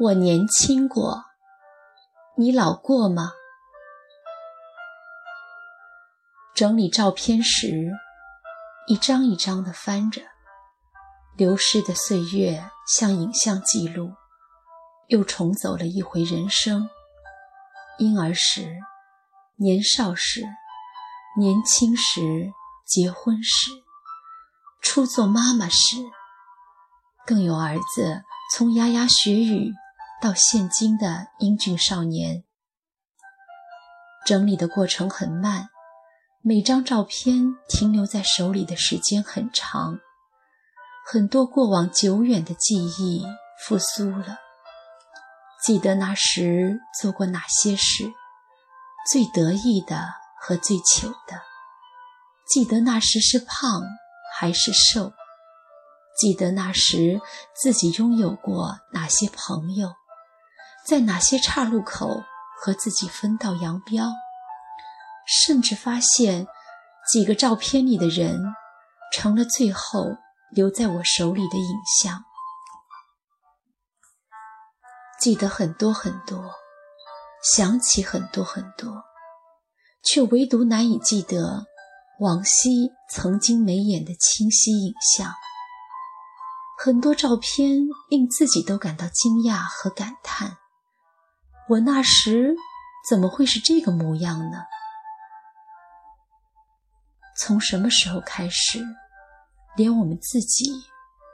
我年轻过，你老过吗？整理照片时，一张一张的翻着，流逝的岁月像影像记录，又重走了一回人生。婴儿时，年少时，年轻时，结婚时，初做妈妈时，更有儿子从牙牙学语。到现今的英俊少年，整理的过程很慢，每张照片停留在手里的时间很长，很多过往久远的记忆复苏了。记得那时做过哪些事，最得意的和最糗的；记得那时是胖还是瘦；记得那时自己拥有过哪些朋友。在哪些岔路口和自己分道扬镳，甚至发现几个照片里的人成了最后留在我手里的影像。记得很多很多，想起很多很多，却唯独难以记得往昔曾经眉眼的清晰影像。很多照片令自己都感到惊讶和感叹。我那时怎么会是这个模样呢？从什么时候开始，连我们自己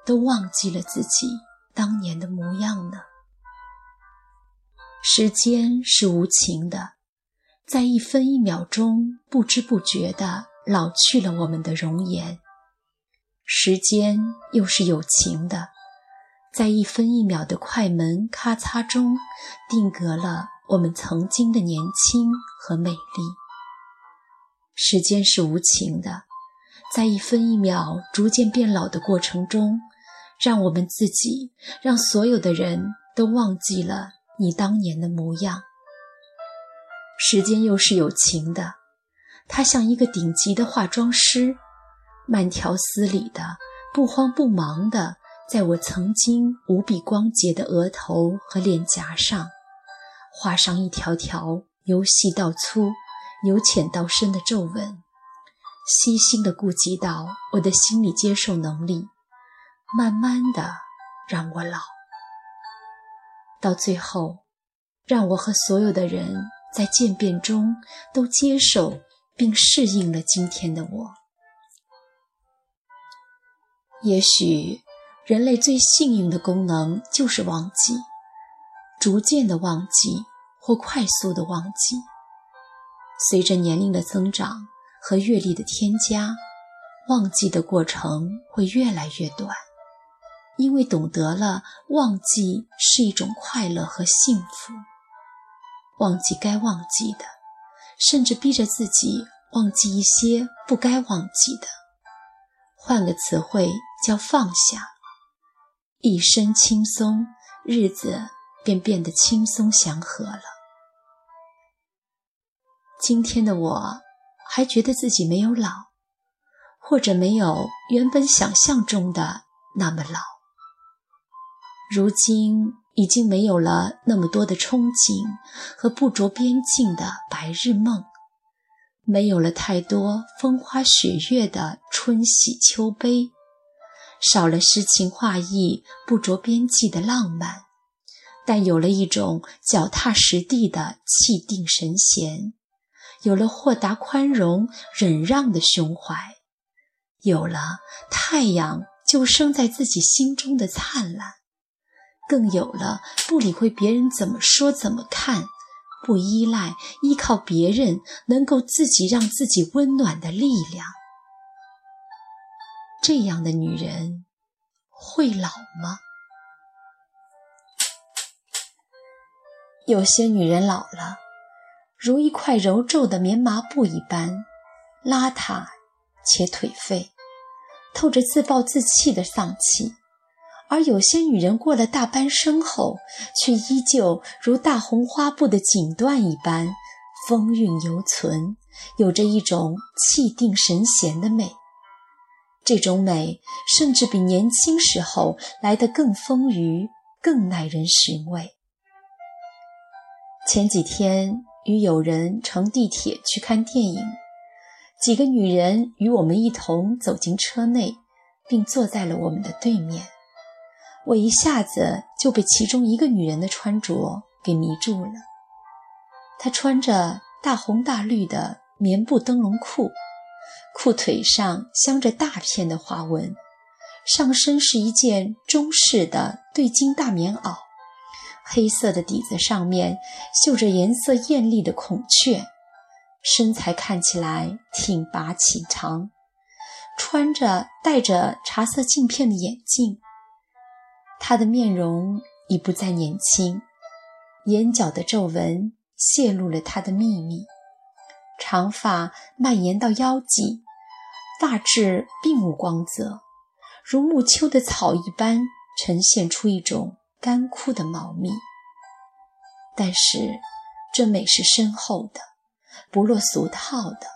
都忘记了自己当年的模样呢？时间是无情的，在一分一秒钟不知不觉地老去了我们的容颜；时间又是有情的。在一分一秒的快门咔嚓中，定格了我们曾经的年轻和美丽。时间是无情的，在一分一秒逐渐变老的过程中，让我们自己，让所有的人都忘记了你当年的模样。时间又是有情的，它像一个顶级的化妆师，慢条斯理的，不慌不忙的。在我曾经无比光洁的额头和脸颊上，画上一条条由细到粗、由浅到深的皱纹，细心的顾及到我的心理接受能力，慢慢的让我老，到最后，让我和所有的人在渐变中都接受并适应了今天的我。也许。人类最幸运的功能就是忘记，逐渐的忘记或快速的忘记。随着年龄的增长和阅历的添加，忘记的过程会越来越短，因为懂得了忘记是一种快乐和幸福。忘记该忘记的，甚至逼着自己忘记一些不该忘记的。换个词汇叫放下。一身轻松，日子便变得轻松祥和了。今天的我，还觉得自己没有老，或者没有原本想象中的那么老。如今已经没有了那么多的憧憬和不着边际的白日梦，没有了太多风花雪月的春喜秋悲。少了诗情画意、不着边际的浪漫，但有了一种脚踏实地的气定神闲，有了豁达宽容、忍让的胸怀，有了太阳就生在自己心中的灿烂，更有了不理会别人怎么说、怎么看，不依赖、依靠别人，能够自己让自己温暖的力量。这样的女人会老吗？有些女人老了，如一块揉皱的棉麻布一般，邋遢且颓废，透着自暴自弃的丧气；而有些女人过了大半生后，却依旧如大红花布的锦缎一般，风韵犹存，有着一种气定神闲的美。这种美，甚至比年轻时候来得更丰腴、更耐人寻味。前几天与友人乘地铁去看电影，几个女人与我们一同走进车内，并坐在了我们的对面。我一下子就被其中一个女人的穿着给迷住了。她穿着大红大绿的棉布灯笼裤，裤腿上镶着大片的花纹，上身是一件中式的对襟大棉袄，黑色的底子上面绣着颜色艳丽的孔雀，身材看起来挺拔颀长，穿着戴着茶色镜片的眼镜。他的面容已不再年轻，眼角的皱纹泄露了他的秘密。长发蔓延到腰际，发质并无光泽，如暮秋的草一般，呈现出一种干枯的茂密。但是，这美是深厚的，不落俗套的，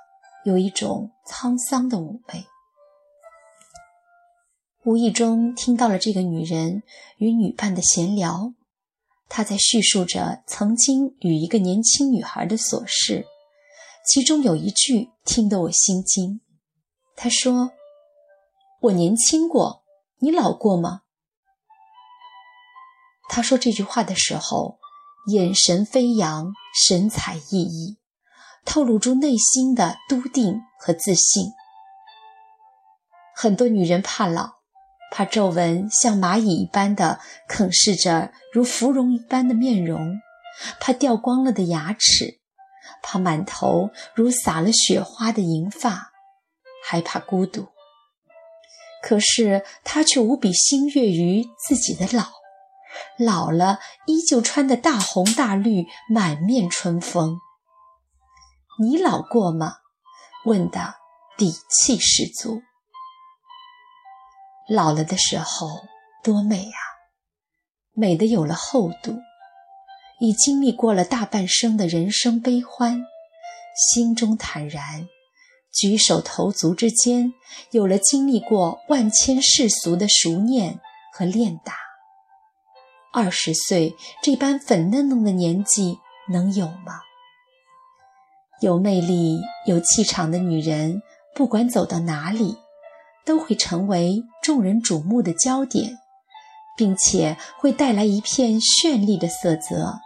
有一种沧桑的妩媚。无意中听到了这个女人与女伴的闲聊，她在叙述着曾经与一个年轻女孩的琐事，其中有一句听得我心惊。她说：“我年轻过，你老过吗？”她说这句话的时候，眼神飞扬，神采奕奕，透露出内心的笃定和自信。很多女人怕老。怕皱纹像蚂蚁一般的啃噬着如芙蓉一般的面容，怕掉光了的牙齿，怕满头如撒了雪花的银发，害怕孤独。可是他却无比欣悦于自己的老，老了依旧穿的大红大绿，满面春风。你老过吗？问的底气十足。老了的时候多美啊，美的有了厚度，已经历过了大半生的人生悲欢，心中坦然，举手投足之间有了经历过万千世俗的熟念和练达。二十岁这般粉嫩嫩的年纪能有吗？有魅力、有气场的女人，不管走到哪里。都会成为众人瞩目的焦点，并且会带来一片绚丽的色泽。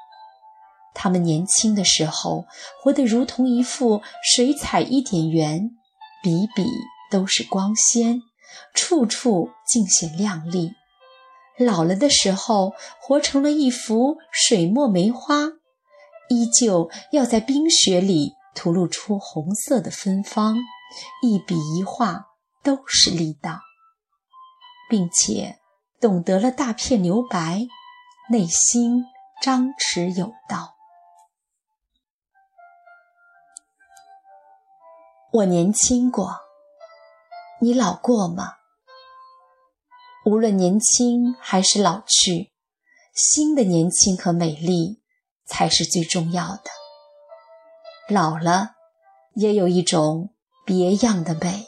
他们年轻的时候，活得如同一幅水彩一点圆，笔笔都是光鲜，处处尽显亮丽；老了的时候，活成了一幅水墨梅花，依旧要在冰雪里吐露出红色的芬芳，一笔一画。都是力道，并且懂得了大片留白，内心张弛有道。我年轻过，你老过吗？无论年轻还是老去，新的年轻和美丽才是最重要的。老了，也有一种别样的美。